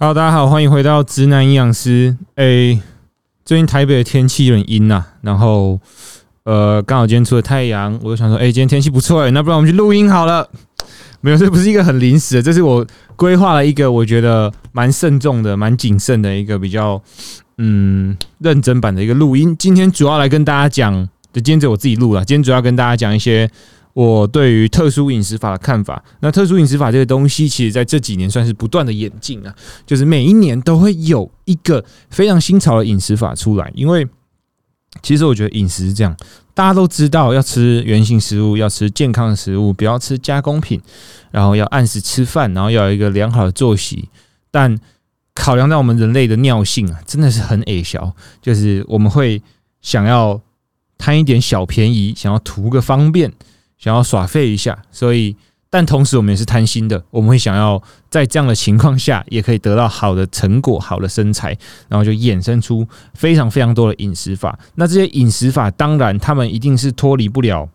Hello，大家好，欢迎回到直男营养师。诶，最近台北的天气有点阴呐，然后呃，刚好今天出了太阳，我就想说，诶，今天天气不错诶，那不然我们去录音好了。没有，这不是一个很临时的，这是我规划了一个我觉得蛮慎重的、蛮谨慎的一个比较嗯认真版的一个录音。今天主要来跟大家讲，就今天只有我自己录了。今天主要跟大家讲一些。我对于特殊饮食法的看法，那特殊饮食法这个东西，其实在这几年算是不断的演进啊，就是每一年都会有一个非常新潮的饮食法出来。因为其实我觉得饮食是这样，大家都知道要吃原形食物，要吃健康的食物，不要吃加工品，然后要按时吃饭，然后要有一个良好的作息。但考量到我们人类的尿性啊，真的是很矮小，就是我们会想要贪一点小便宜，想要图个方便。想要耍废一下，所以，但同时我们也是贪心的，我们会想要在这样的情况下，也可以得到好的成果、好的身材，然后就衍生出非常非常多的饮食法。那这些饮食法，当然他们一定是脱离不了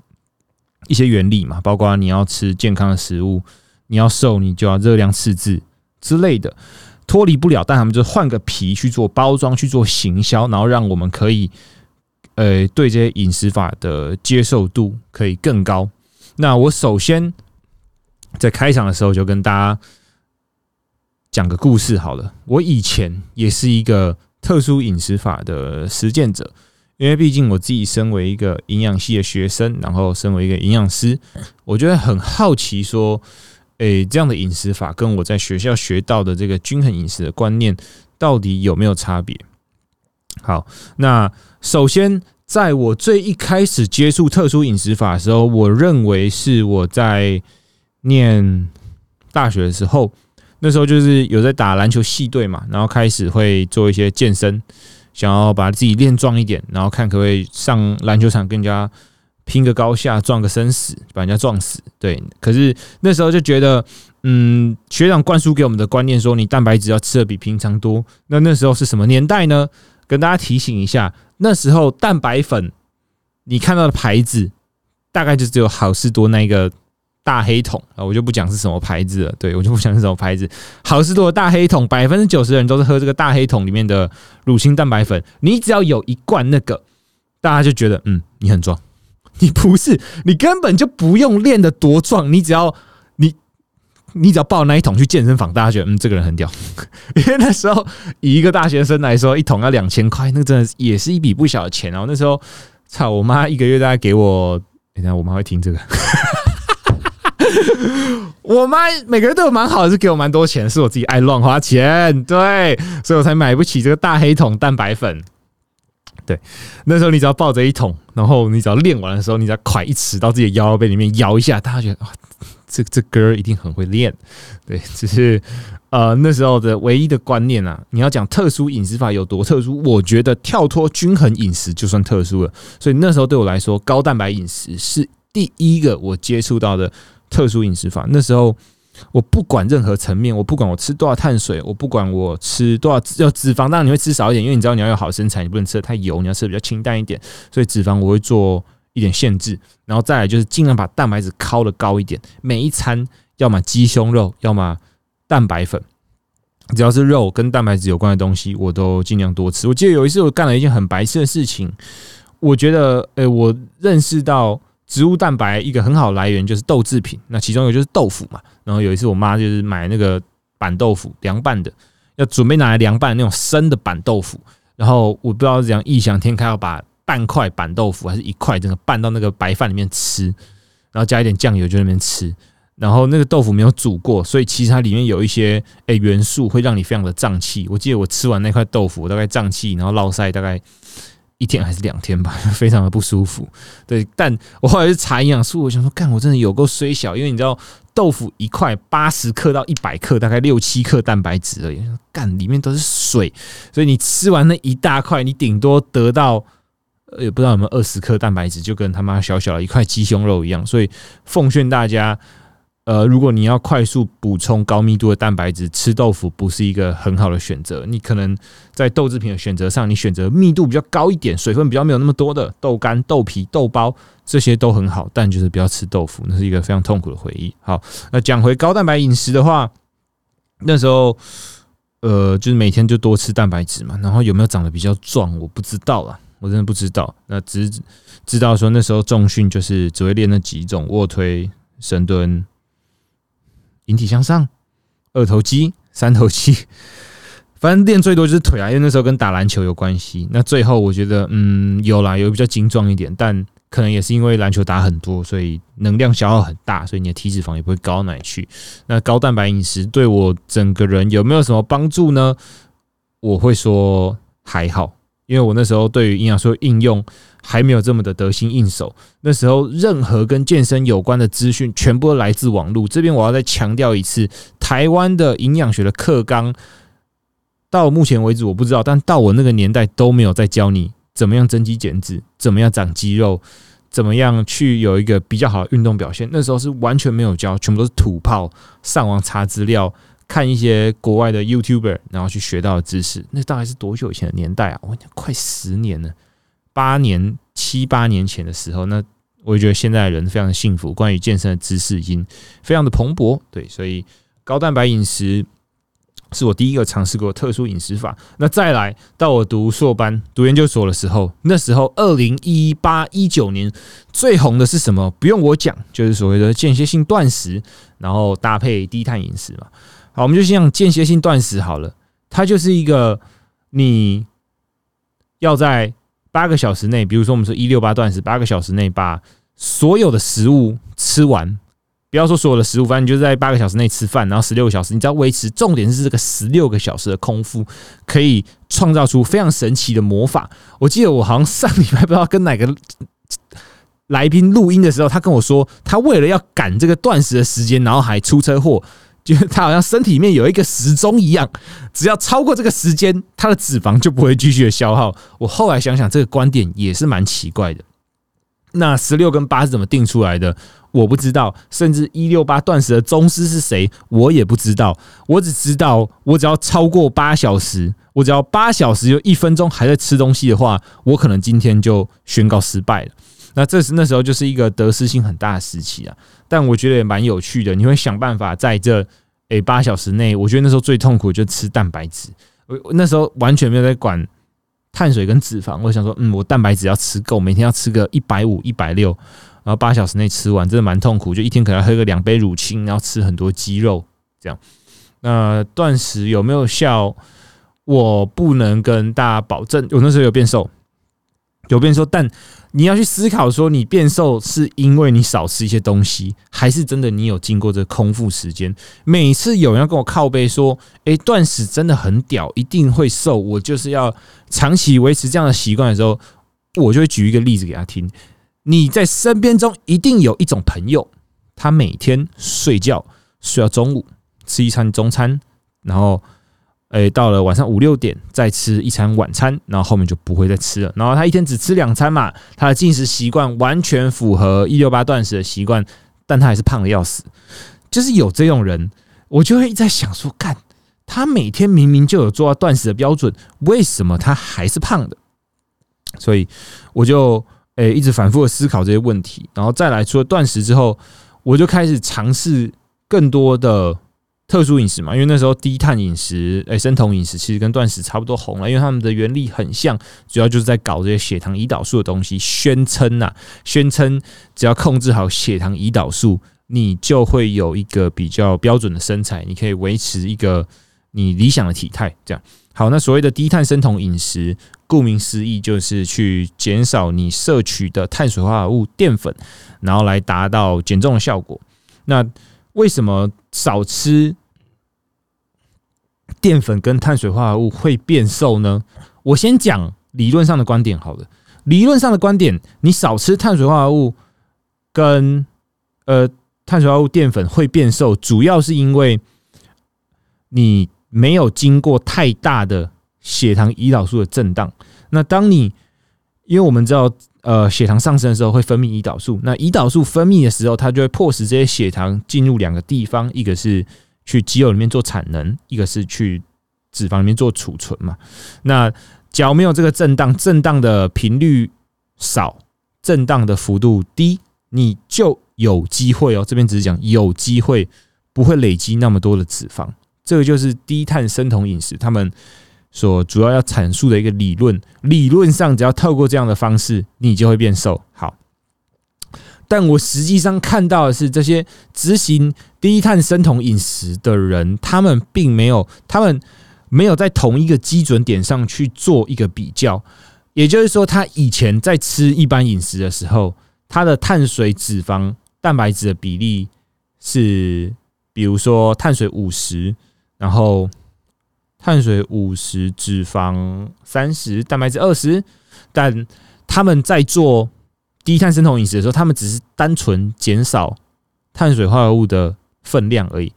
一些原理嘛，包括你要吃健康的食物，你要瘦，你就要热量赤字之类的，脱离不了。但他们就换个皮去做包装、去做行销，然后让我们可以。呃，对这些饮食法的接受度可以更高。那我首先在开场的时候就跟大家讲个故事好了。我以前也是一个特殊饮食法的实践者，因为毕竟我自己身为一个营养系的学生，然后身为一个营养师，我觉得很好奇，说，诶，这样的饮食法跟我在学校学到的这个均衡饮食的观念到底有没有差别？好，那。首先，在我最一开始接触特殊饮食法的时候，我认为是我在念大学的时候，那时候就是有在打篮球系队嘛，然后开始会做一些健身，想要把自己练壮一点，然后看可不可以上篮球场跟人家拼个高下，撞个生死，把人家撞死。对，可是那时候就觉得，嗯，学长灌输给我们的观念说，你蛋白质要吃的比平常多。那那时候是什么年代呢？跟大家提醒一下。那时候蛋白粉，你看到的牌子大概就只有好事多那个大黑桶啊，我就不讲是什么牌子了。对我就不讲是什么牌子，好事多的大黑桶，百分之九十的人都是喝这个大黑桶里面的乳清蛋白粉。你只要有一罐那个，大家就觉得嗯，你很壮。你不是，你根本就不用练的多壮，你只要。你只要抱那一桶去健身房，大家觉得嗯，这个人很屌。因为那时候以一个大学生来说，一桶要两千块，那真的也是一笔不小的钱哦。那时候，操，我妈一个月大概给我，等下我妈会听这个。我妈每个月对我蛮好的，是给我蛮多钱，是我自己爱乱花钱，对，所以我才买不起这个大黑桶蛋白粉。对，那时候你只要抱着一桶，然后你只要练完的时候，你只要快一尺到自己的腰背里面摇一下，大家觉得哇。这这歌一定很会练，对，只是呃那时候的唯一的观念啊，你要讲特殊饮食法有多特殊，我觉得跳脱均衡饮食就算特殊了。所以那时候对我来说，高蛋白饮食是第一个我接触到的特殊饮食法。那时候我不管任何层面，我不管我吃多少碳水，我不管我吃多少要脂肪，当然你会吃少一点，因为你知道你要有好身材，你不能吃的太油，你要吃的比较清淡一点，所以脂肪我会做。一点限制，然后再来就是尽量把蛋白质烤的高一点。每一餐要么鸡胸肉，要么蛋白粉，只要是肉跟蛋白质有关的东西，我都尽量多吃。我记得有一次我干了一件很白痴的事情，我觉得，诶，我认识到植物蛋白一个很好来源就是豆制品，那其中有就是豆腐嘛。然后有一次我妈就是买那个板豆腐凉拌的，要准备拿来凉拌那种生的板豆腐，然后我不知道怎样异想天开要把。半块板豆腐还是一块，整个拌到那个白饭里面吃，然后加一点酱油就那边吃，然后那个豆腐没有煮过，所以其实它里面有一些诶元素会让你非常的胀气。我记得我吃完那块豆腐，我大概胀气，然后落腮大概一天还是两天吧，非常的不舒服。对，但我后来是查营养素，我想说，干我真的有够虽小，因为你知道豆腐一块八十克到一百克，大概六七克蛋白质而已，干里面都是水，所以你吃完那一大块，你顶多得到。也不知道有没有二十克蛋白质，就跟他妈小小的一块鸡胸肉一样。所以奉劝大家，呃，如果你要快速补充高密度的蛋白质，吃豆腐不是一个很好的选择。你可能在豆制品的选择上，你选择密度比较高一点、水分比较没有那么多的豆干、豆皮、豆包，这些都很好，但就是不要吃豆腐，那是一个非常痛苦的回忆。好，那讲回高蛋白饮食的话，那时候呃，就是每天就多吃蛋白质嘛。然后有没有长得比较壮，我不知道啦，我真的不知道。那只知道说那时候重训就是只会练那几种卧推、深蹲、引体向上、二头肌、三头肌。反正练最多就是腿啊，因为那时候跟打篮球有关系。那最后我觉得，嗯，有啦，有比较精壮一点，但可能也是因为篮球打很多，所以能量消耗很大，所以你的体脂肪也不会高哪里去。那高蛋白饮食对我整个人有没有什么帮助呢？我会说还好，因为我那时候对于营养素应用还没有这么的得心应手。那时候任何跟健身有关的资讯，全部都来自网络。这边我要再强调一次，台湾的营养学的课纲。到目前为止我不知道，但到我那个年代都没有在教你怎么样增肌减脂，怎么样长肌肉，怎么样去有一个比较好的运动表现。那时候是完全没有教，全部都是土炮，上网查资料，看一些国外的 YouTuber，然后去学到的知识。那大概是多久以前的年代啊？我讲快十年了，八年七八年前的时候，那我就觉得现在人非常的幸福，关于健身的知识已经非常的蓬勃。对，所以高蛋白饮食。是我第一个尝试过特殊饮食法。那再来到我读硕班、读研究所的时候，那时候二零一八一九年最红的是什么？不用我讲，就是所谓的间歇性断食，然后搭配低碳饮食嘛。好，我们就先讲间歇性断食好了。它就是一个你要在八个小时内，比如说我们说一六八断食，八个小时内把所有的食物吃完。不要说所有的食物，反正你就在八个小时内吃饭，然后十六个小时，你只要维持。重点是这个十六个小时的空腹，可以创造出非常神奇的魔法。我记得我好像上礼拜不知道跟哪个来宾录音的时候，他跟我说，他为了要赶这个断食的时间，然后还出车祸，就他好像身体里面有一个时钟一样，只要超过这个时间，他的脂肪就不会继续的消耗。我后来想想，这个观点也是蛮奇怪的。那十六跟八是怎么定出来的？我不知道，甚至一六八断食的宗师是谁，我也不知道。我只知道，我只要超过八小时，我只要八小时有一分钟还在吃东西的话，我可能今天就宣告失败了。那这是那时候就是一个得失心很大的时期啊。但我觉得也蛮有趣的，你会想办法在这诶八小时内，我觉得那时候最痛苦就吃蛋白质。我那时候完全没有在管。碳水跟脂肪，我想说，嗯，我蛋白质要吃够，每天要吃个一百五、一百六，然后八小时内吃完，真的蛮痛苦。就一天可能要喝个两杯乳清，然后吃很多鸡肉，这样。那断食有没有效？我不能跟大家保证。我那时候有变瘦。有变瘦，但你要去思考说，你变瘦是因为你少吃一些东西，还是真的你有经过这空腹时间？每次有人要跟我靠背说，诶，断食真的很屌，一定会瘦，我就是要长期维持这样的习惯的时候，我就会举一个例子给他听。你在身边中一定有一种朋友，他每天睡觉睡到中午，吃一餐中餐，然后。诶，到了晚上五六点再吃一餐晚餐，然后后面就不会再吃了。然后他一天只吃两餐嘛，他的进食习惯完全符合一六八断食的习惯，但他还是胖的要死。就是有这种人，我就会在想说，干他每天明明就有做到断食的标准，为什么他还是胖的？所以我就诶一直反复的思考这些问题，然后再来除了断食之后，我就开始尝试更多的。特殊饮食嘛，因为那时候低碳饮食、诶生酮饮食其实跟断食差不多红了，因为他们的原理很像，主要就是在搞这些血糖胰岛素的东西，宣称呐，宣称只要控制好血糖胰岛素，你就会有一个比较标准的身材，你可以维持一个你理想的体态。这样好，那所谓的低碳生酮饮食，顾名思义就是去减少你摄取的碳水化合物、淀粉，然后来达到减重的效果。那为什么少吃淀粉跟碳水化合物会变瘦呢？我先讲理论上的观点好了。理论上的观点，你少吃碳水化合物跟呃碳水化合物淀粉会变瘦，主要是因为你没有经过太大的血糖胰岛素的震荡。那当你因为我们知道。呃，血糖上升的时候会分泌胰岛素，那胰岛素分泌的时候，它就会迫使这些血糖进入两个地方，一个是去肌肉里面做产能，一个是去脂肪里面做储存嘛。那只要没有这个震荡，震荡的频率少，震荡的幅度低，你就有机会哦。这边只是讲有机会，不会累积那么多的脂肪，这个就是低碳生酮饮食，他们所主要要阐述的一个理论。理论上，只要透过这样的方式，你就会变瘦。好，但我实际上看到的是，这些执行低碳生酮饮食的人，他们并没有，他们没有在同一个基准点上去做一个比较。也就是说，他以前在吃一般饮食的时候，他的碳水、脂肪、蛋白质的比例是，比如说碳水五十，然后碳水五十，脂肪三十，蛋白质二十。但他们在做低碳生酮饮食的时候，他们只是单纯减少碳水化合物的分量而已，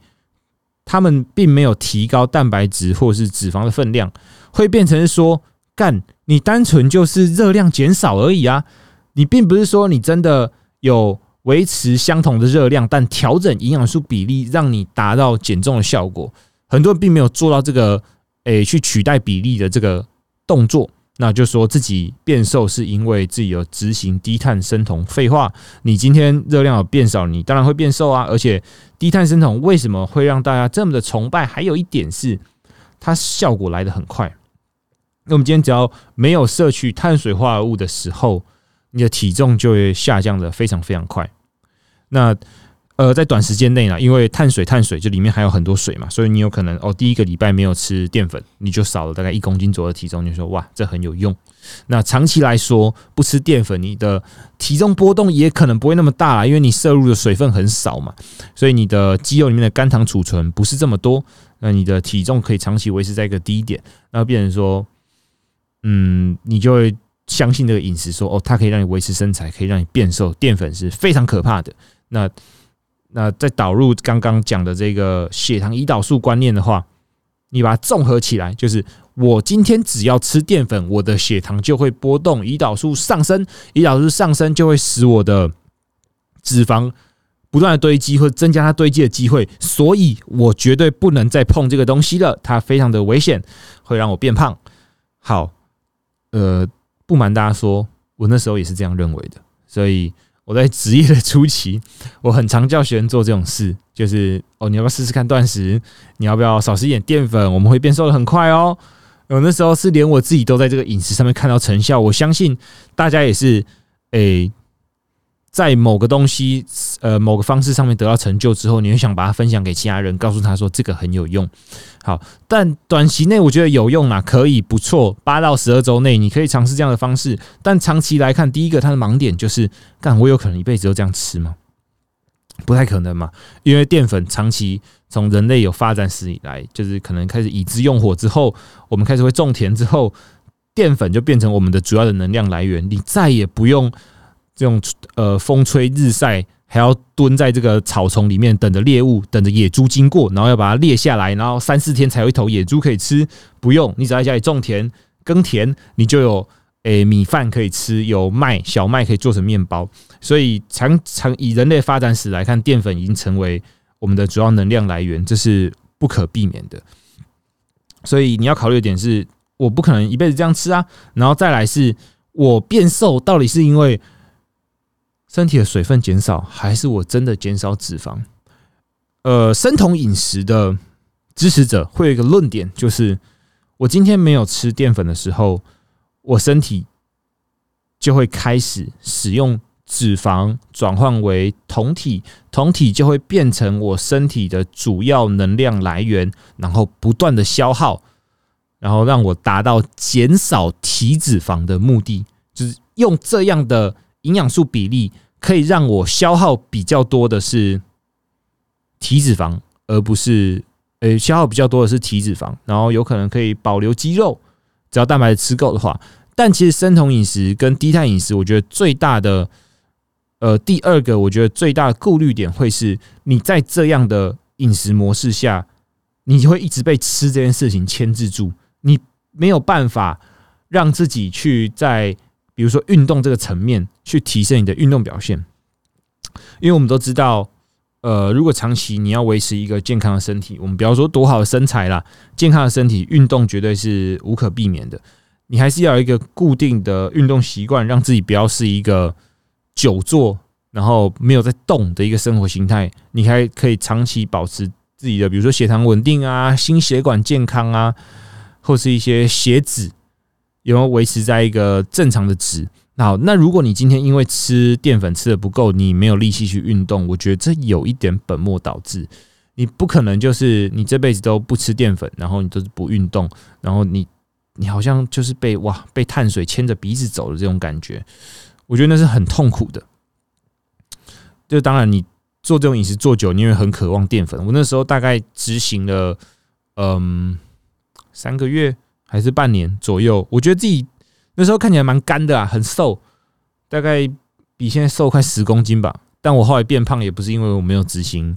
他们并没有提高蛋白质或是脂肪的分量，会变成说。干，你单纯就是热量减少而已啊！你并不是说你真的有维持相同的热量，但调整营养素比例，让你达到减重的效果。很多人并没有做到这个，诶，去取代比例的这个动作，那就说自己变瘦是因为自己有执行低碳生酮。废话，你今天热量有变少，你当然会变瘦啊！而且低碳生酮为什么会让大家这么的崇拜？还有一点是，它效果来得很快。那我们今天只要没有摄取碳水化合物的时候，你的体重就会下降的非常非常快。那呃，在短时间内呢，因为碳水碳水就里面还有很多水嘛，所以你有可能哦，第一个礼拜没有吃淀粉，你就少了大概一公斤左右的体重，就说哇，这很有用。那长期来说，不吃淀粉，你的体重波动也可能不会那么大，因为你摄入的水分很少嘛，所以你的肌肉里面的肝糖储存不是这么多，那你的体重可以长期维持在一个低点，那变成说。嗯，你就会相信这个饮食，说哦，它可以让你维持身材，可以让你变瘦。淀粉是非常可怕的。那那再导入刚刚讲的这个血糖胰岛素观念的话，你把它综合起来，就是我今天只要吃淀粉，我的血糖就会波动，胰岛素上升，胰岛素上升就会使我的脂肪不断的堆积，或增加它堆积的机会。所以我绝对不能再碰这个东西了，它非常的危险，会让我变胖。好。呃，不瞒大家说，我那时候也是这样认为的。所以我在职业的初期，我很常叫学生做这种事，就是哦，你要不要试试看断食？你要不要少吃一点淀粉？我们会变瘦的很快哦。我那时候是连我自己都在这个饮食上面看到成效，我相信大家也是诶。在某个东西，呃，某个方式上面得到成就之后，你会想把它分享给其他人，告诉他说这个很有用。好，但短期内我觉得有用啊，可以不错。八到十二周内你可以尝试这样的方式，但长期来看，第一个它的盲点就是，干我有可能一辈子都这样吃吗？不太可能嘛，因为淀粉长期从人类有发展史以来，就是可能开始以知用火之后，我们开始会种田之后，淀粉就变成我们的主要的能量来源，你再也不用。这种呃风吹日晒，还要蹲在这个草丛里面等着猎物，等着野猪经过，然后要把它猎下来，然后三四天才有一头野猪可以吃。不用，你只要家里种田耕田，你就有诶米饭可以吃，有麦小麦可以做成面包。所以长长以人类发展史来看，淀粉已经成为我们的主要能量来源，这是不可避免的。所以你要考虑的点是，我不可能一辈子这样吃啊。然后再来是我变瘦，到底是因为？身体的水分减少，还是我真的减少脂肪？呃，生酮饮食的支持者会有一个论点，就是我今天没有吃淀粉的时候，我身体就会开始使用脂肪转换为酮体，酮体就会变成我身体的主要能量来源，然后不断的消耗，然后让我达到减少体脂肪的目的，就是用这样的。营养素比例可以让我消耗比较多的是体脂肪，而不是呃消耗比较多的是体脂肪，然后有可能可以保留肌肉，只要蛋白质吃够的话。但其实生酮饮食跟低碳饮食，我觉得最大的呃第二个，我觉得最大的顾虑点会是你在这样的饮食模式下，你会一直被吃这件事情牵制住，你没有办法让自己去在。比如说运动这个层面去提升你的运动表现，因为我们都知道，呃，如果长期你要维持一个健康的身体，我们不要说多好的身材啦，健康的身体运动绝对是无可避免的。你还是要有一个固定的运动习惯，让自己不要是一个久坐然后没有在动的一个生活形态，你还可以长期保持自己的，比如说血糖稳定啊、心血管健康啊，或是一些血脂有没有维持在一个正常的值。好，那如果你今天因为吃淀粉吃的不够，你没有力气去运动，我觉得这有一点本末倒置。你不可能就是你这辈子都不吃淀粉，然后你都是不运动，然后你你好像就是被哇被碳水牵着鼻子走的这种感觉，我觉得那是很痛苦的。就当然你做这种饮食做久，你会很渴望淀粉。我那时候大概执行了嗯三个月还是半年左右，我觉得自己。那时候看起来蛮干的啊，很瘦，大概比现在瘦快十公斤吧。但我后来变胖也不是因为我没有执行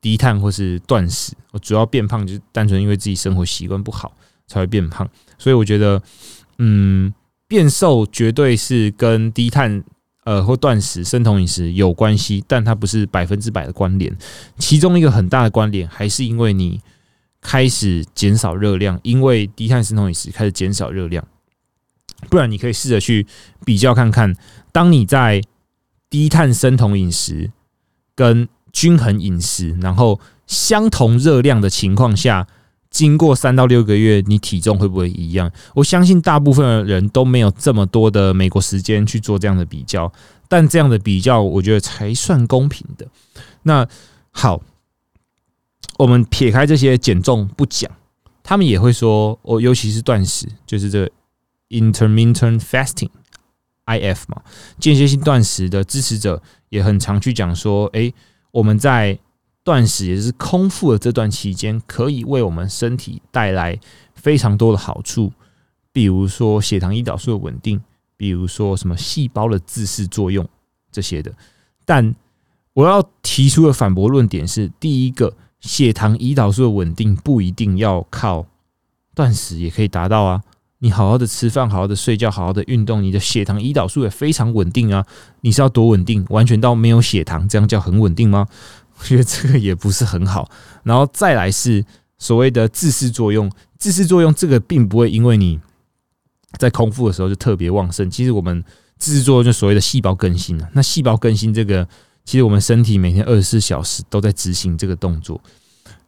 低碳或是断食，我主要变胖就是单纯因为自己生活习惯不好才会变胖。所以我觉得，嗯，变瘦绝对是跟低碳呃或断食、生酮饮食有关系，但它不是百分之百的关联。其中一个很大的关联还是因为你开始减少热量，因为低碳生酮饮食开始减少热量。不然，你可以试着去比较看看，当你在低碳生酮饮食跟均衡饮食，然后相同热量的情况下，经过三到六个月，你体重会不会一样？我相信大部分的人都没有这么多的美国时间去做这样的比较，但这样的比较，我觉得才算公平的。那好，我们撇开这些减重不讲，他们也会说，我尤其是断食，就是这。Intermittent fasting（IF） 嘛，间歇性断食的支持者也很常去讲说：，诶，我们在断食也就是空腹的这段期间，可以为我们身体带来非常多的好处，比如说血糖、胰岛素的稳定，比如说什么细胞的自噬作用这些的。但我要提出的反驳论点是：第一个，血糖、胰岛素的稳定不一定要靠断食也可以达到啊。你好好的吃饭，好好的睡觉，好好的运动，你的血糖、胰岛素也非常稳定啊！你是要多稳定？完全到没有血糖，这样叫很稳定吗？我 觉得这个也不是很好。然后再来是所谓的自噬作用，自噬作用这个并不会因为你在空腹的时候就特别旺盛。其实我们自噬作用就所谓的细胞更新了。那细胞更新这个，其实我们身体每天二十四小时都在执行这个动作。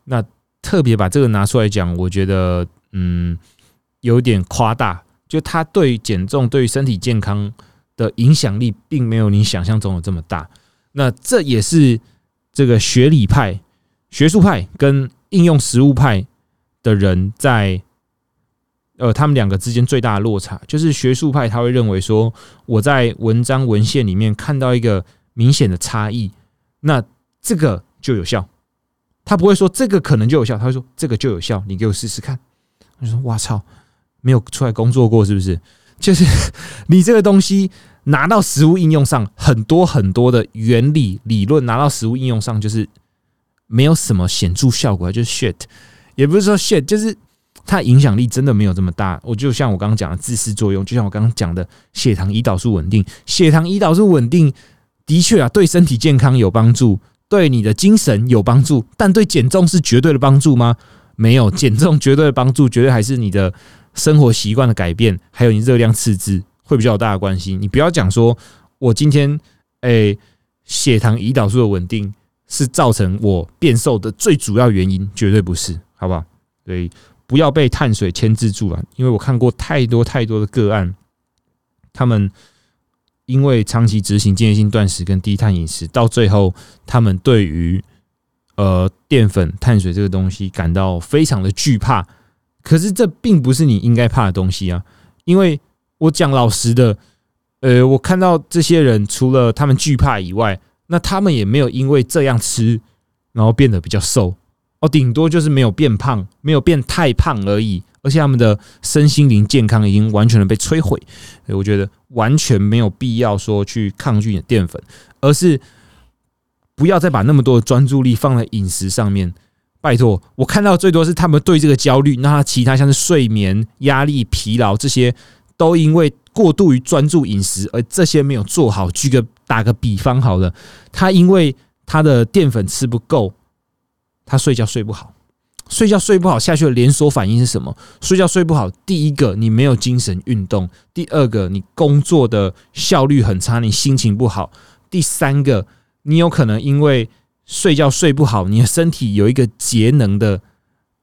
那特别把这个拿出来讲，我觉得嗯。有点夸大，就它对减重、对于身体健康的影响力，并没有你想象中的这么大。那这也是这个学理派、学术派跟应用实物派的人在呃他们两个之间最大的落差。就是学术派他会认为说，我在文章文献里面看到一个明显的差异，那这个就有效。他不会说这个可能就有效，他会说这个就有效，你给我试试看。我说：“哇操！”没有出来工作过，是不是？就是 你这个东西拿到实物应用上，很多很多的原理理论拿到实物应用上，就是没有什么显著效果，就是 shit，也不是说 shit，就是它影响力真的没有这么大。我就像我刚刚讲的自私作用，就像我刚刚讲的血糖、胰岛素稳定，血糖、胰岛素稳定的确啊，对身体健康有帮助，对你的精神有帮助，但对减重是绝对的帮助吗？没有，减重绝对的帮助，绝对还是你的。生活习惯的改变，还有你热量赤字会比较大的关系。你不要讲说，我今天诶血糖、胰岛素的稳定是造成我变瘦的最主要原因，绝对不是，好不好？所以不要被碳水牵制住了，因为我看过太多太多的个案，他们因为长期执行间歇性断食跟低碳饮食，到最后他们对于呃淀粉、碳水这个东西感到非常的惧怕。可是这并不是你应该怕的东西啊！因为我讲老实的，呃，我看到这些人除了他们惧怕以外，那他们也没有因为这样吃，然后变得比较瘦哦，顶多就是没有变胖，没有变太胖而已。而且他们的身心灵健康已经完全的被摧毁，我觉得完全没有必要说去抗拒淀粉，而是不要再把那么多的专注力放在饮食上面。拜托，我看到最多是他们对这个焦虑，那他其他像是睡眠、压力、疲劳这些，都因为过度于专注饮食，而这些没有做好。举个打个比方，好了，他因为他的淀粉吃不够，他睡觉睡不好，睡觉睡不好下去的连锁反应是什么？睡觉睡不好，第一个你没有精神运动，第二个你工作的效率很差，你心情不好，第三个你有可能因为睡觉睡不好，你的身体有一个节能的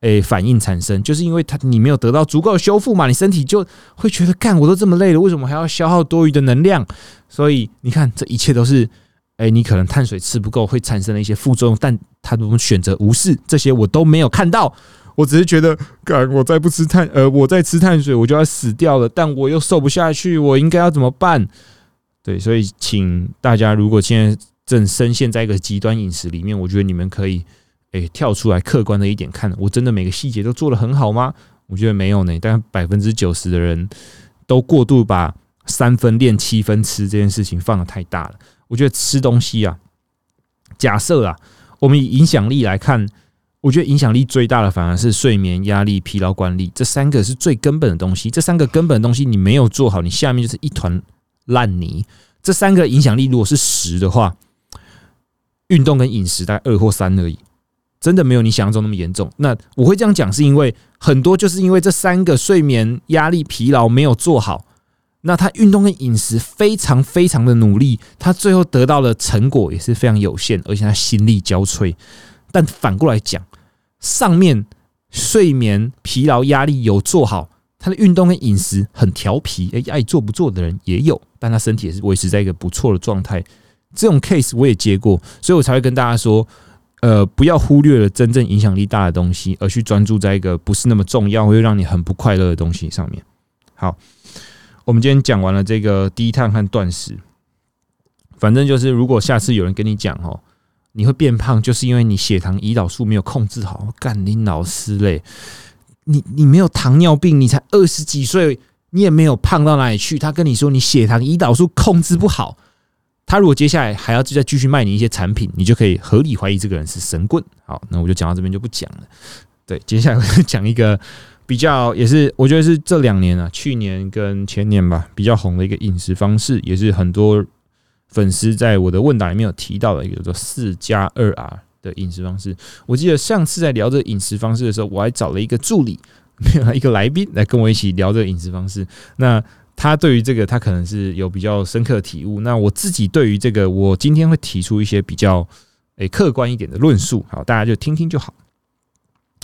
诶反应产生，就是因为它你没有得到足够的修复嘛，你身体就会觉得干我都这么累了，为什么还要消耗多余的能量？所以你看，这一切都是诶，你可能碳水吃不够会产生的一些副作用，但他都选择无视这些，我都没有看到。我只是觉得，干我再不吃碳，呃，我再吃碳水，我就要死掉了。但我又瘦不下去，我应该要怎么办？对，所以请大家，如果现在正深陷在一个极端饮食里面，我觉得你们可以，诶，跳出来客观的一点看，我真的每个细节都做得很好吗？我觉得没有呢。但百分之九十的人都过度把三分练七分吃这件事情放的太大了。我觉得吃东西啊，假设啊，我们以影响力来看。我觉得影响力最大的反而是睡眠、压力、疲劳管理这三个是最根本的东西。这三个根本的东西你没有做好，你下面就是一团烂泥。这三个影响力如果是十的话，运动跟饮食大概二或三而已，真的没有你想象中那么严重。那我会这样讲，是因为很多就是因为这三个睡眠、压力、疲劳没有做好，那他运动跟饮食非常非常的努力，他最后得到的成果也是非常有限，而且他心力交瘁。但反过来讲，上面睡眠、疲劳、压力有做好，他的运动跟饮食很调皮，哎，爱做不做的人也有，但他身体也是维持在一个不错的状态。这种 case 我也接过，所以我才会跟大家说，呃，不要忽略了真正影响力大的东西，而去专注在一个不是那么重要，会让你很不快乐的东西上面。好，我们今天讲完了这个低碳和断食，反正就是如果下次有人跟你讲哦。你会变胖，就是因为你血糖胰岛素没有控制好。干你老师嘞！你你没有糖尿病，你才二十几岁，你也没有胖到哪里去。他跟你说你血糖胰岛素控制不好，他如果接下来还要再继续卖你一些产品，你就可以合理怀疑这个人是神棍。好，那我就讲到这边就不讲了。对，接下来我就讲一个比较，也是我觉得是这两年啊，去年跟前年吧，比较红的一个饮食方式，也是很多。粉丝在我的问答里面有提到的一个叫做“四加二 R” 的饮食方式。我记得上次在聊这饮食方式的时候，我还找了一个助理，一个来宾来跟我一起聊这饮食方式。那他对于这个，他可能是有比较深刻的体悟。那我自己对于这个，我今天会提出一些比较诶客观一点的论述，好，大家就听听就好。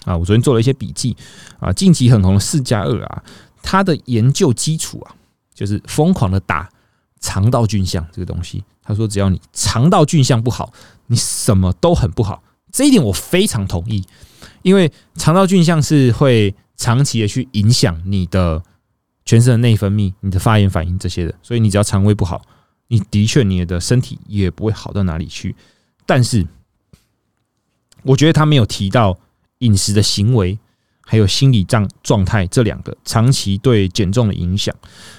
啊，我昨天做了一些笔记啊，近期很红的“四加二”啊，它的研究基础啊，就是疯狂的打。肠道菌相这个东西，他说只要你肠道菌相不好，你什么都很不好。这一点我非常同意，因为肠道菌相是会长期的去影响你的全身的内分泌、你的发炎反应这些的。所以你只要肠胃不好，你的确你的身体也不会好到哪里去。但是，我觉得他没有提到饮食的行为。还有心理状状态这两个长期对减重的影响。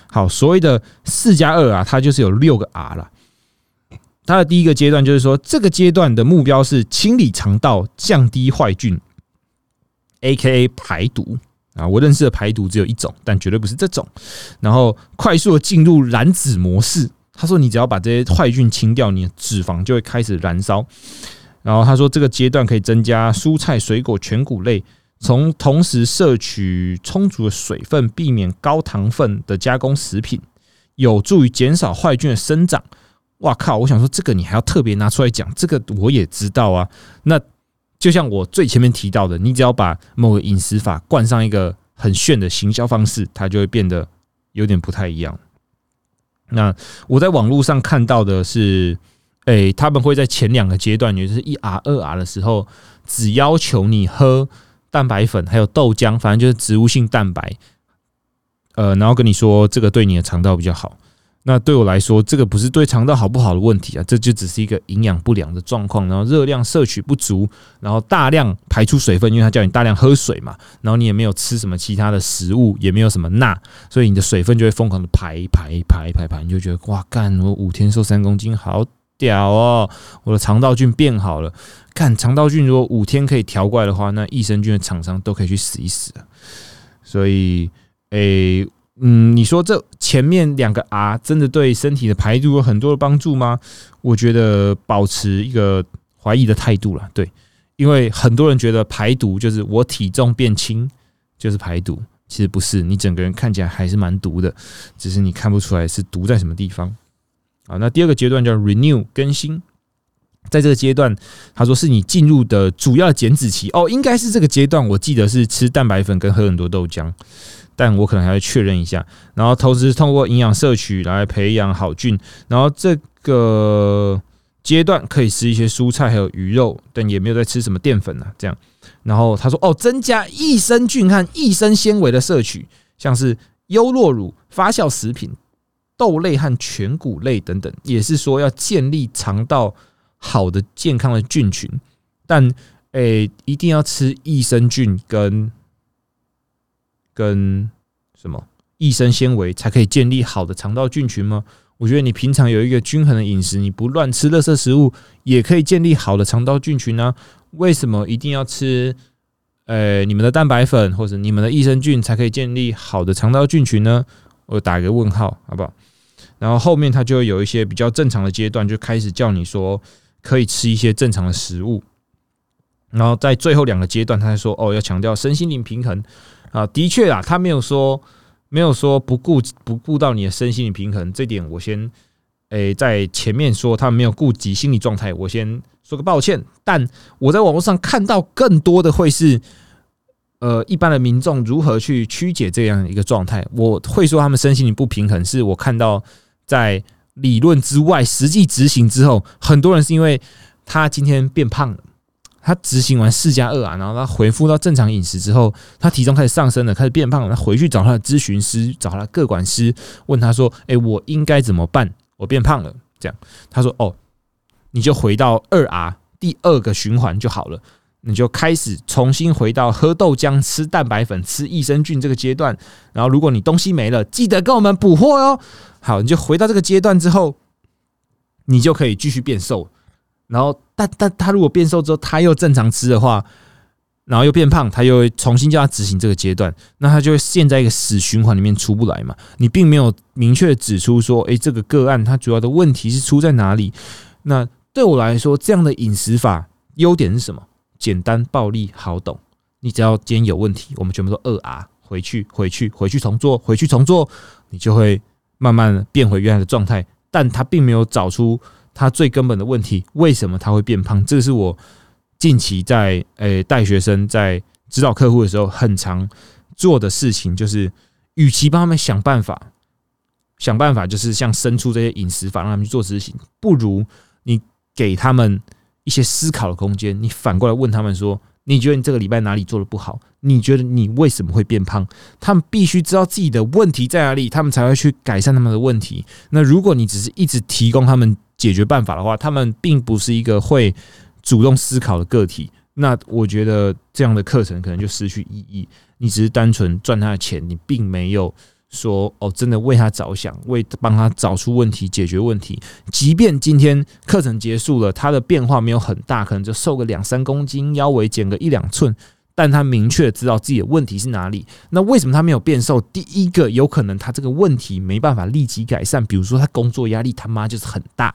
好，所谓的四加二啊，它就是有六个 R 了。它的第一个阶段就是说，这个阶段的目标是清理肠道，降低坏菌，A.K.A 排毒啊。我认识的排毒只有一种，但绝对不是这种。然后快速的进入燃脂模式。他说，你只要把这些坏菌清掉，你的脂肪就会开始燃烧。然后他说，这个阶段可以增加蔬菜、水果、全谷类。从同时摄取充足的水分，避免高糖分的加工食品，有助于减少坏菌的生长。哇靠！我想说这个你还要特别拿出来讲，这个我也知道啊。那就像我最前面提到的，你只要把某个饮食法冠上一个很炫的行销方式，它就会变得有点不太一样。那我在网络上看到的是，诶，他们会在前两个阶段，也就是一 R、二 R 的时候，只要求你喝。蛋白粉还有豆浆，反正就是植物性蛋白，呃，然后跟你说这个对你的肠道比较好。那对我来说，这个不是对肠道好不好的问题啊，这就只是一个营养不良的状况，然后热量摄取不足，然后大量排出水分，因为它叫你大量喝水嘛，然后你也没有吃什么其他的食物，也没有什么钠，所以你的水分就会疯狂的排排排排排，你就觉得哇干，我五天瘦三公斤，好屌哦，我的肠道菌变好了。看肠道菌，如果五天可以调过来的话，那益生菌的厂商都可以去死一死了所以，诶，嗯，你说这前面两个 R 真的对身体的排毒有很多的帮助吗？我觉得保持一个怀疑的态度了。对，因为很多人觉得排毒就是我体重变轻就是排毒，其实不是，你整个人看起来还是蛮毒的，只是你看不出来是毒在什么地方。啊，那第二个阶段叫 renew 更新。在这个阶段，他说是你进入的主要减脂期哦，应该是这个阶段。我记得是吃蛋白粉跟喝很多豆浆，但我可能还要确认一下。然后同时通过营养摄取来培养好菌，然后这个阶段可以吃一些蔬菜还有鱼肉，但也没有在吃什么淀粉啊。这样，然后他说哦，增加益生菌和益生纤维的摄取，像是优酪乳、发酵食品、豆类和全谷类等等，也是说要建立肠道。好的健康的菌群，但诶，一定要吃益生菌跟跟什么益生纤维才可以建立好的肠道菌群吗？我觉得你平常有一个均衡的饮食，你不乱吃垃圾食物，也可以建立好的肠道菌群呢。为什么一定要吃呃你们的蛋白粉或者你们的益生菌才可以建立好的肠道菌群呢？我打一个问号，好不好？然后后面他就有一些比较正常的阶段，就开始叫你说。可以吃一些正常的食物，然后在最后两个阶段，他才说哦，要强调身心灵平衡啊。的确啊，他没有说没有说不顾不顾到你的身心灵平衡，这点我先诶在前面说他没有顾及心理状态，我先说个抱歉。但我在网络上看到更多的会是呃一般的民众如何去曲解这样一个状态，我会说他们身心灵不平衡，是我看到在。理论之外，实际执行之后，很多人是因为他今天变胖了，他执行完四加二啊，然后他恢复到正常饮食之后，他体重开始上升了，开始变胖了。他回去找他的咨询师，找他的各管师，问他说：“诶，我应该怎么办？我变胖了。”这样他说：“哦，你就回到二 R 第二个循环就好了。”你就开始重新回到喝豆浆、吃蛋白粉、吃益生菌这个阶段。然后，如果你东西没了，记得跟我们补货哟。好，你就回到这个阶段之后，你就可以继续变瘦。然后，但但他如果变瘦之后，他又正常吃的话，然后又变胖，他又重新叫他执行这个阶段，那他就会陷在一个死循环里面出不来嘛。你并没有明确指出说，诶，这个个案它主要的问题是出在哪里？那对我来说，这样的饮食法优点是什么？简单、暴力、好懂。你只要今天有问题，我们全部都二 R 回去、回去、回去重做、回去重做，你就会慢慢变回原来的状态。但他并没有找出他最根本的问题，为什么他会变胖？这是我近期在诶带学生在指导客户的时候很常做的事情，就是与其帮他们想办法，想办法就是像生出这些饮食法让他们去做执行，不如你给他们。一些思考的空间，你反过来问他们说：“你觉得你这个礼拜哪里做的不好？你觉得你为什么会变胖？”他们必须知道自己的问题在哪里，他们才会去改善他们的问题。那如果你只是一直提供他们解决办法的话，他们并不是一个会主动思考的个体。那我觉得这样的课程可能就失去意义。你只是单纯赚他的钱，你并没有。说哦，真的为他着想，为帮他找出问题、解决问题。即便今天课程结束了，他的变化没有很大，可能就瘦个两三公斤，腰围减个一两寸，但他明确知道自己的问题是哪里。那为什么他没有变瘦？第一个，有可能他这个问题没办法立即改善，比如说他工作压力他妈就是很大。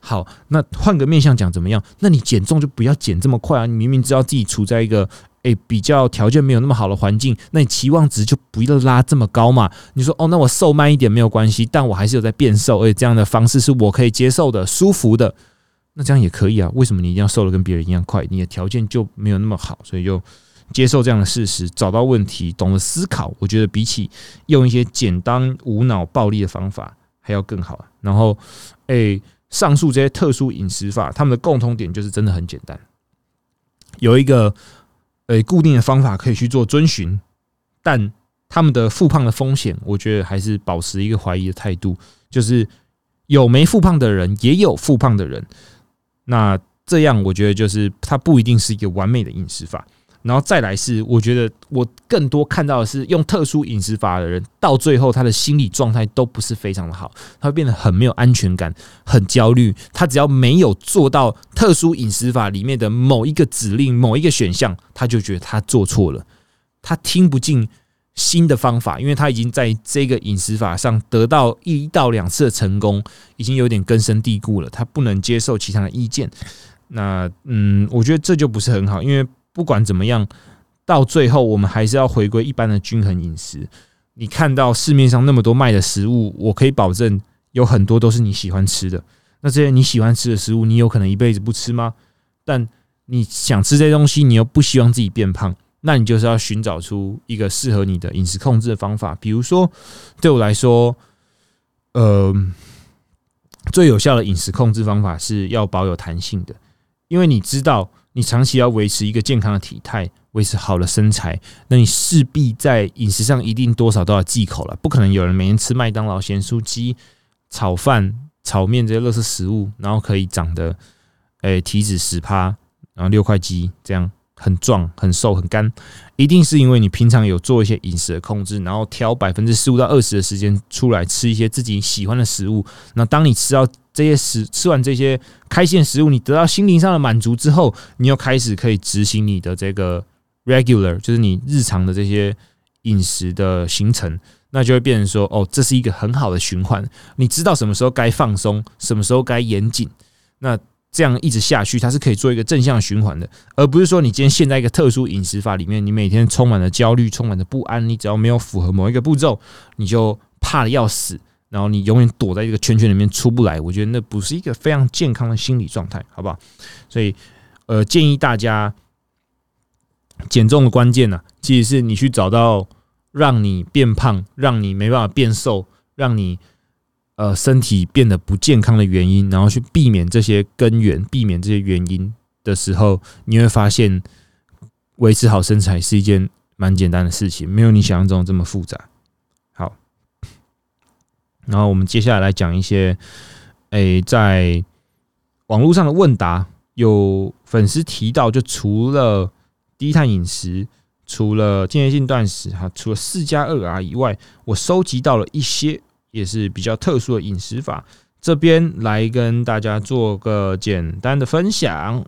好，那换个面向讲怎么样？那你减重就不要减这么快啊！你明明知道自己处在一个。诶，比较条件没有那么好的环境，那你期望值就不要拉这么高嘛？你说哦，那我瘦慢一点没有关系，但我还是有在变瘦，而且这样的方式是我可以接受的、舒服的，那这样也可以啊？为什么你一定要瘦的跟别人一样快？你的条件就没有那么好，所以就接受这样的事实，找到问题，懂得思考，我觉得比起用一些简单无脑暴力的方法还要更好。然后，诶，上述这些特殊饮食法，他们的共同点就是真的很简单，有一个。诶，固定的方法可以去做遵循，但他们的复胖的风险，我觉得还是保持一个怀疑的态度。就是有没复胖的人，也有复胖的人，那这样我觉得就是它不一定是一个完美的饮食法。然后再来是，我觉得我更多看到的是，用特殊饮食法的人，到最后他的心理状态都不是非常的好，他会变得很没有安全感，很焦虑。他只要没有做到特殊饮食法里面的某一个指令、某一个选项，他就觉得他做错了，他听不进新的方法，因为他已经在这个饮食法上得到一到两次的成功，已经有点根深蒂固了，他不能接受其他的意见。那嗯，我觉得这就不是很好，因为。不管怎么样，到最后我们还是要回归一般的均衡饮食。你看到市面上那么多卖的食物，我可以保证有很多都是你喜欢吃的。那这些你喜欢吃的食物，你有可能一辈子不吃吗？但你想吃这些东西，你又不希望自己变胖，那你就是要寻找出一个适合你的饮食控制的方法。比如说，对我来说，呃，最有效的饮食控制方法是要保有弹性的，因为你知道，你长期要维持一个健康的体态。维持好的身材，那你势必在饮食上一定多少都要忌口了。不可能有人每天吃麦当劳、咸酥鸡、炒饭、炒面这些垃圾食物，然后可以长得诶体脂十趴，然后六块肌这样很壮、很瘦、很干。一定是因为你平常有做一些饮食的控制，然后挑百分之十五到二十的时间出来吃一些自己喜欢的食物。那当你吃到这些食吃完这些开心的食物，你得到心灵上的满足之后，你又开始可以执行你的这个。regular 就是你日常的这些饮食的行程，那就会变成说，哦，这是一个很好的循环。你知道什么时候该放松，什么时候该严谨，那这样一直下去，它是可以做一个正向循环的，而不是说你今天陷在一个特殊饮食法里面，你每天充满了焦虑，充满了不安，你只要没有符合某一个步骤，你就怕的要死，然后你永远躲在这个圈圈里面出不来。我觉得那不是一个非常健康的心理状态，好不好？所以，呃，建议大家。减重的关键呢，其实是你去找到让你变胖、让你没办法变瘦、让你呃身体变得不健康的原因，然后去避免这些根源、避免这些原因的时候，你会发现维持好身材是一件蛮简单的事情，没有你想象中这么复杂。然后我们接下来来讲一些，诶，在网络上的问答，有粉丝提到，就除了低碳饮食除了间歇性断食哈，除了四加二 R 以外，我收集到了一些也是比较特殊的饮食法，这边来跟大家做个简单的分享。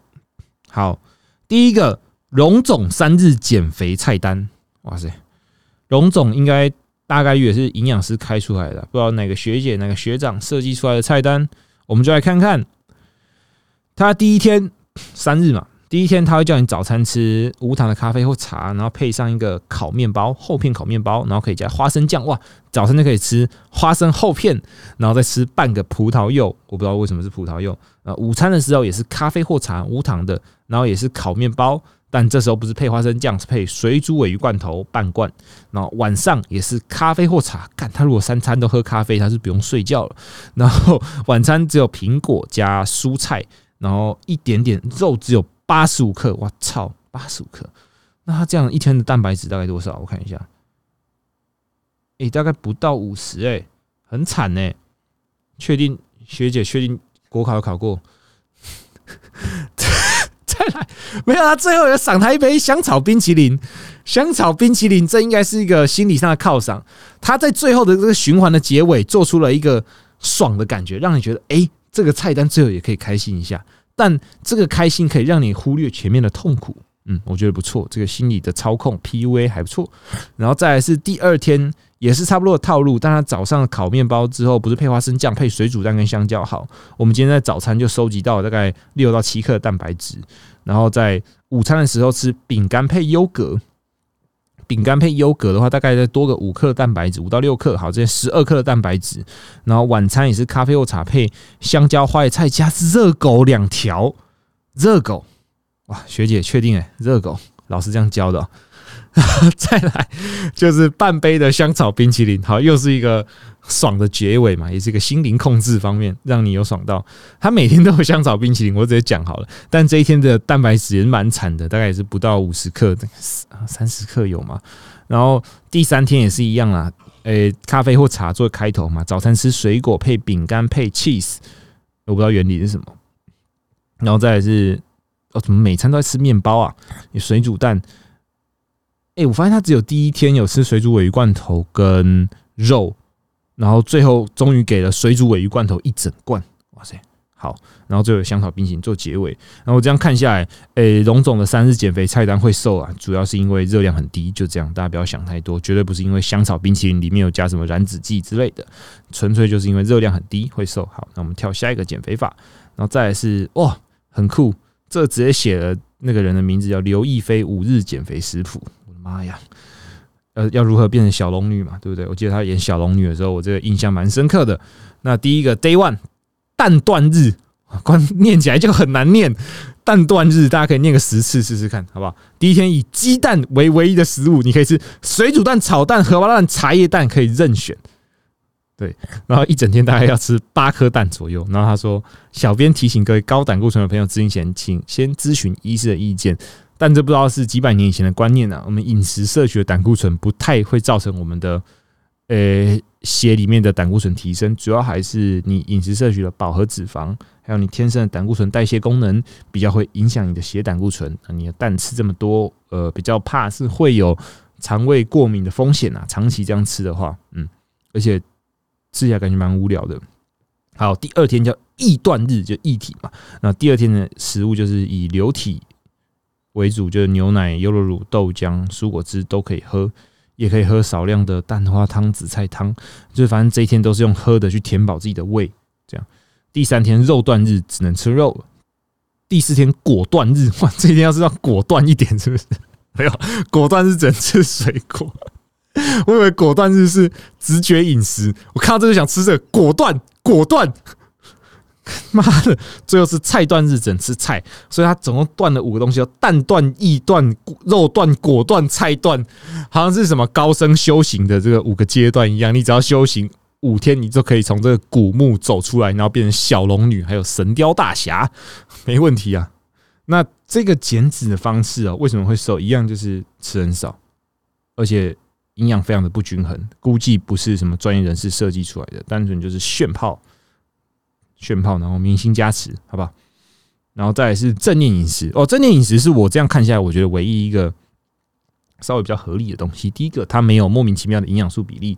好，第一个荣总三日减肥菜单，哇塞，荣总应该大概率也是营养师开出来的，不知道哪个学姐哪个学长设计出来的菜单，我们就来看看他第一天三日嘛。第一天他会叫你早餐吃无糖的咖啡或茶，然后配上一个烤面包厚片烤面包，然后可以加花生酱。哇，早餐就可以吃花生厚片，然后再吃半个葡萄柚。我不知道为什么是葡萄柚。呃，午餐的时候也是咖啡或茶无糖的，然后也是烤面包，但这时候不是配花生酱，是配水煮尾鱼罐头半罐。然后晚上也是咖啡或茶。干他如果三餐都喝咖啡，他是不用睡觉了。然后晚餐只有苹果加蔬菜，然后一点点肉，只有。八十五克，我操，八十五克，那他这样一天的蛋白质大概多少？我看一下，诶，大概不到五十，诶，很惨呢。确定学姐确定国考考过，来，没有啊，最后要赏他一杯香草冰淇淋，香草冰淇淋，这应该是一个心理上的犒赏。他在最后的这个循环的结尾，做出了一个爽的感觉，让你觉得，诶，这个菜单最后也可以开心一下。但这个开心可以让你忽略前面的痛苦，嗯，我觉得不错。这个心理的操控 PUA 还不错。然后再来是第二天也是差不多的套路，但他早上烤面包之后不是配花生酱，配水煮蛋跟香蕉。好，我们今天在早餐就收集到大概六到七克蛋白质，然后在午餐的时候吃饼干配优格。饼干配优格的话，大概再多个五克蛋白质，五到六克，好，这十二克的蛋白质。然后晚餐也是咖啡或茶配香蕉、花椰菜加热狗两条，热狗，哇，学姐确定哎，热狗，老师这样教的。再来就是半杯的香草冰淇淋，好，又是一个爽的结尾嘛，也是一个心灵控制方面，让你有爽到。他每天都有香草冰淇淋，我直接讲好了。但这一天的蛋白质也是蛮惨的，大概也是不到五十克，三十克有吗？然后第三天也是一样啊，诶，咖啡或茶做开头嘛，早餐吃水果配饼干配 cheese，我不知道原理是什么。然后再来是，哦，怎么每餐都在吃面包啊？有水煮蛋。哎，我发现他只有第一天有吃水煮尾鱼罐头跟肉，然后最后终于给了水煮尾鱼罐头一整罐，哇塞，好，然后最后香草冰淇淋做结尾，然后这样看下来，哎，荣总的三日减肥菜单会瘦啊，主要是因为热量很低，就这样，大家不要想太多，绝对不是因为香草冰淇淋里面有加什么燃脂剂之类的，纯粹就是因为热量很低会瘦。好，那我们跳下一个减肥法，然后再来是哇，很酷，这直接写了那个人的名字叫刘亦菲五日减肥食谱。妈呀，呃，要如何变成小龙女嘛？对不对？我记得她演小龙女的时候，我这个印象蛮深刻的。那第一个 Day One 蛋断日，光念起来就很难念。蛋断日，大家可以念个十次试试看，好不好？第一天以鸡蛋为唯一的食物，你可以吃水煮蛋、炒蛋、荷包蛋、茶叶蛋，可以任选。对，然后一整天大概要吃八颗蛋左右。然后他说：“小编提醒各位高胆固醇的朋友，咨询前请先咨询医师的意见。但这不知道是几百年以前的观念啊。我们饮食摄取的胆固醇不太会造成我们的呃血里面的胆固醇提升，主要还是你饮食摄取的饱和脂肪，还有你天生的胆固醇代谢功能比较会影响你的血胆固醇。你的蛋吃这么多，呃，比较怕是会有肠胃过敏的风险啊。长期这样吃的话，嗯，而且。”吃起来感觉蛮无聊的。好，第二天叫易断日，就易体嘛。那第二天的食物就是以流体为主，就是牛奶、优酪乳、豆浆、蔬果汁都可以喝，也可以喝少量的蛋花汤、紫菜汤。就是反正这一天都是用喝的去填饱自己的胃。这样，第三天肉断日，只能吃肉。第四天果断日，哇，这一天要是要果断一点，是不是？没有，果断日只能吃水果。我以为果断日是直觉饮食，我看到这个想吃这个果断果断，妈的，最后是菜断日，只能吃菜，所以他总共断了五个东西：蛋断、意断、肉断、果断、菜断，好像是什么高深修行的这个五个阶段一样。你只要修行五天，你就可以从这个古墓走出来，然后变成小龙女，还有神雕大侠，没问题啊。那这个减脂的方式啊，为什么会瘦？一样就是吃很少，而且。营养非常的不均衡，估计不是什么专业人士设计出来的，单纯就是炫炮、炫炮，然后明星加持，好不好？然后再是正念饮食哦，正念饮食是我这样看下来，我觉得唯一一个稍微比较合理的东西。第一个，它没有莫名其妙的营养素比例；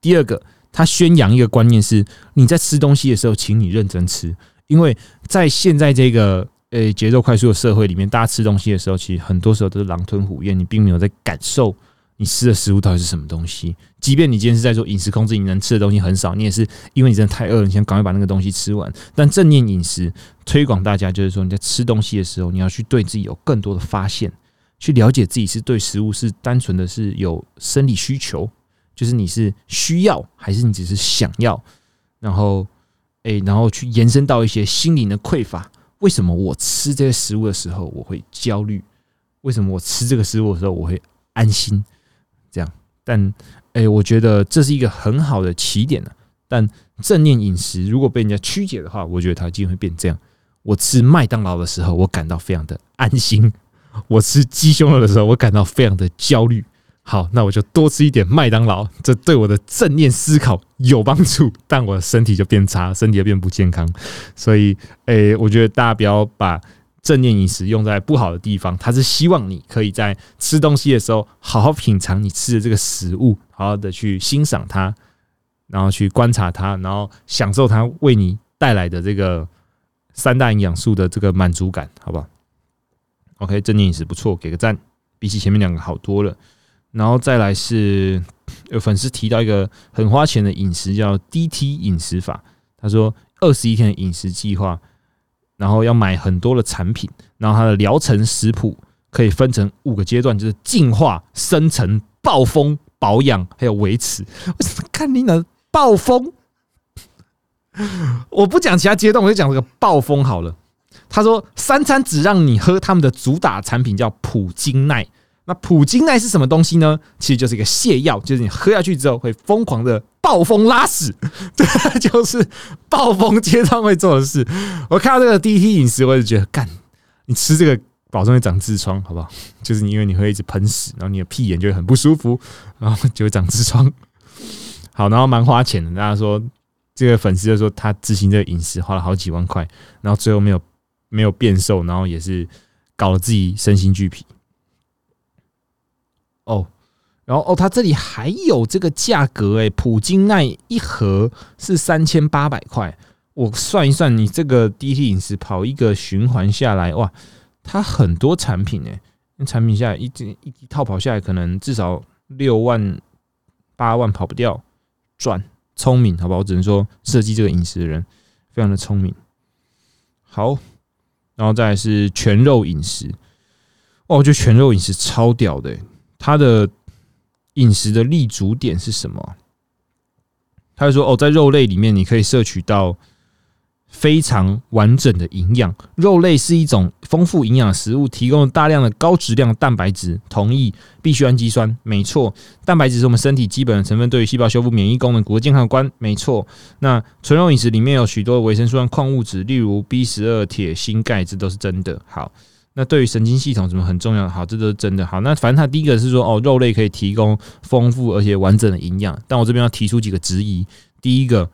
第二个，它宣扬一个观念是：你在吃东西的时候，请你认真吃，因为在现在这个呃节奏快速的社会里面，大家吃东西的时候，其实很多时候都是狼吞虎咽，你并没有在感受。你吃的食物到底是什么东西？即便你今天是在做饮食控制，你能吃的东西很少，你也是因为你真的太饿了，你先赶快把那个东西吃完。但正念饮食推广大家，就是说你在吃东西的时候，你要去对自己有更多的发现，去了解自己是对食物是单纯的是有生理需求，就是你是需要还是你只是想要，然后诶，然后去延伸到一些心灵的匮乏。为什么我吃这些食物的时候我会焦虑？为什么我吃这个食物的时候我会安心？但哎，我觉得这是一个很好的起点呢。但正念饮食如果被人家曲解的话，我觉得它就会变这样。我吃麦当劳的时候，我感到非常的安心；我吃鸡胸肉的时候，我感到非常的焦虑。好，那我就多吃一点麦当劳，这对我的正念思考有帮助，但我的身体就变差，身体就变不健康。所以，哎，我觉得大家不要把。正念饮食用在不好的地方，他是希望你可以在吃东西的时候好好品尝你吃的这个食物，好好的去欣赏它，然后去观察它，然后享受它为你带来的这个三大营养素的这个满足感，好不好？OK，正念饮食不错，给个赞，比起前面两个好多了。然后再来是有粉丝提到一个很花钱的饮食，叫 DT 饮食法，他说二十一天的饮食计划。然后要买很多的产品，然后它的疗程食谱可以分成五个阶段，就是进化、生成、暴风、保养，还有维持。为什么看你的暴风？我不讲其他阶段，我就讲这个暴风好了。他说三餐只让你喝他们的主打产品叫普金奈。那普金奈是什么东西呢？其实就是一个泻药，就是你喝下去之后会疯狂的暴风拉屎，对，就是暴风阶段会做的事。我看到这个 D T 饮食，我就觉得干，你吃这个保证会长痔疮，好不好？就是因为你会一直喷屎，然后你的屁眼就会很不舒服，然后就会长痔疮。好，然后蛮花钱的。大家说这个粉丝就说他执行这个饮食花了好几万块，然后最后没有没有变瘦，然后也是搞得自己身心俱疲。然后哦，它这里还有这个价格诶，普金奈一盒是三千八百块。我算一算，你这个 D T 饮食跑一个循环下来，哇，它很多产品诶，产品下来一一一套跑下来，可能至少六万八万跑不掉，赚聪明，好吧？我只能说设计这个饮食的人非常的聪明。好，然后再是全肉饮食，哇，我觉得全肉饮食超屌的。他的饮食的立足点是什么？他就说：“哦，在肉类里面，你可以摄取到非常完整的营养。肉类是一种丰富营养食物，提供了大量的高质量蛋白质。同意，必需氨基酸，没错。蛋白质是我们身体基本的成分，对于细胞修复、免疫功能、骨骼健康关，没错。那纯肉饮食里面有许多维生素和矿物质，例如 B 十二、铁、锌、钙，这都是真的。好。那对于神经系统什么很重要？好，这都是真的。好，那反正他第一个是说，哦，肉类可以提供丰富而且完整的营养。但我这边要提出几个质疑。第一个，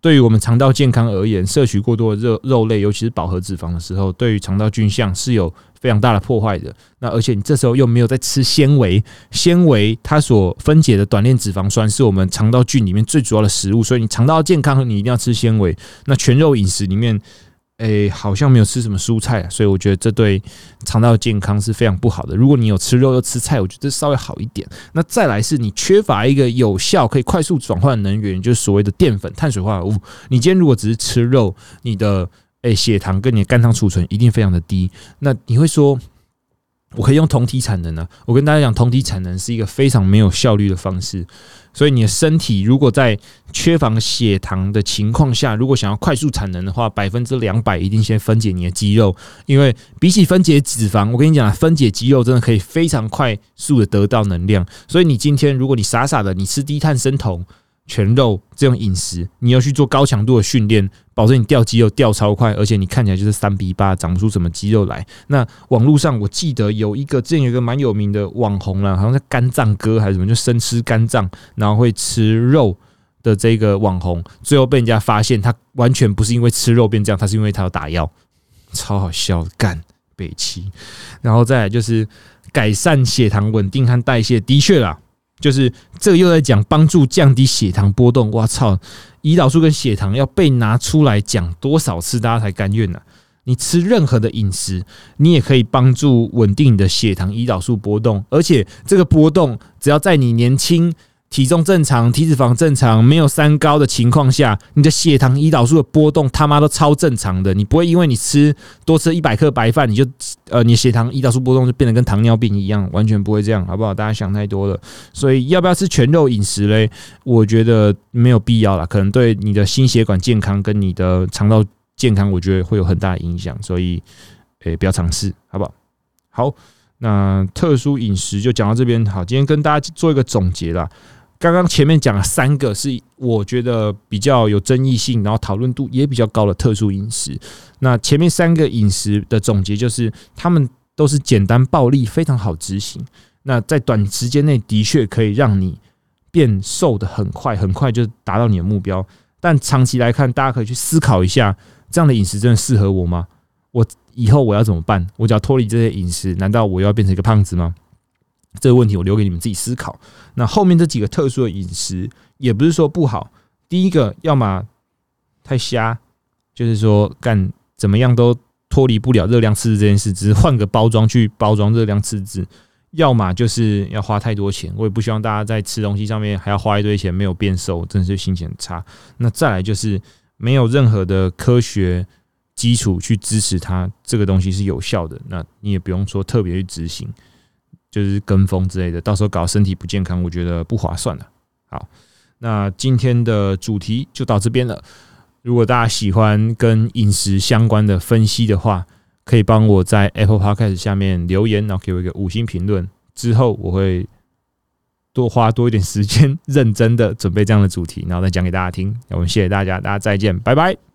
对于我们肠道健康而言，摄取过多的肉肉类，尤其是饱和脂肪的时候，对于肠道菌相是有非常大的破坏的。那而且你这时候又没有在吃纤维，纤维它所分解的短链脂肪酸是我们肠道菌里面最主要的食物，所以你肠道健康，你一定要吃纤维。那全肉饮食里面。诶，好像没有吃什么蔬菜，所以我觉得这对肠道健康是非常不好的。如果你有吃肉又吃菜，我觉得稍微好一点。那再来是你缺乏一个有效可以快速转换能源，就是所谓的淀粉、碳水化合物。你今天如果只是吃肉，你的诶血糖跟你的肝糖储存一定非常的低。那你会说？我可以用酮体产能呢？我跟大家讲，酮体产能是一个非常没有效率的方式。所以你的身体如果在缺乏血糖的情况下，如果想要快速产能的话，百分之两百一定先分解你的肌肉，因为比起分解脂肪，我跟你讲，分解肌肉真的可以非常快速的得到能量。所以你今天如果你傻傻的你吃低碳生酮。全肉这种饮食，你要去做高强度的训练，保证你掉肌肉掉超快，而且你看起来就是三比八，长不出什么肌肉来。那网络上我记得有一个之前有一个蛮有名的网红了，好像是肝脏哥还是什么，就生吃肝脏，然后会吃肉的这个网红，最后被人家发现他完全不是因为吃肉变这样，他是因为他要打药，超好笑，干北七。然后再来就是改善血糖稳定和代谢，的确啦。就是这个又在讲帮助降低血糖波动，我操！胰岛素跟血糖要被拿出来讲多少次，大家才甘愿呢？你吃任何的饮食，你也可以帮助稳定你的血糖、胰岛素波动，而且这个波动只要在你年轻。体重正常，体脂肪正常，没有三高的情况下，你的血糖、胰岛素的波动他妈都超正常的。你不会因为你吃多吃一百克白饭，你就呃，你血糖、胰岛素波动就变得跟糖尿病一样，完全不会这样，好不好？大家想太多了。所以要不要吃全肉饮食嘞？我觉得没有必要了，可能对你的心血管健康跟你的肠道健康，我觉得会有很大的影响。所以，诶，不要尝试，好不好？好，那特殊饮食就讲到这边。好，今天跟大家做一个总结啦。刚刚前面讲了三个是我觉得比较有争议性，然后讨论度也比较高的特殊饮食。那前面三个饮食的总结就是，他们都是简单暴力，非常好执行。那在短时间内的确可以让你变瘦的很快，很快就达到你的目标。但长期来看，大家可以去思考一下，这样的饮食真的适合我吗？我以后我要怎么办？我只要脱离这些饮食，难道我要变成一个胖子吗？这个问题我留给你们自己思考。那后面这几个特殊的饮食也不是说不好。第一个，要么太瞎，就是说干怎么样都脱离不了热量赤字这件事，只是换个包装去包装热量赤字；要么就是要花太多钱。我也不希望大家在吃东西上面还要花一堆钱，没有变瘦，真的是心情很差。那再来就是没有任何的科学基础去支持它这个东西是有效的，那你也不用说特别去执行。就是跟风之类的，到时候搞身体不健康，我觉得不划算了。好，那今天的主题就到这边了。如果大家喜欢跟饮食相关的分析的话，可以帮我在 Apple Podcast 下面留言，然后给我一个五星评论。之后我会多花多一点时间，认真的准备这样的主题，然后再讲给大家听。我们谢谢大家，大家再见，拜拜。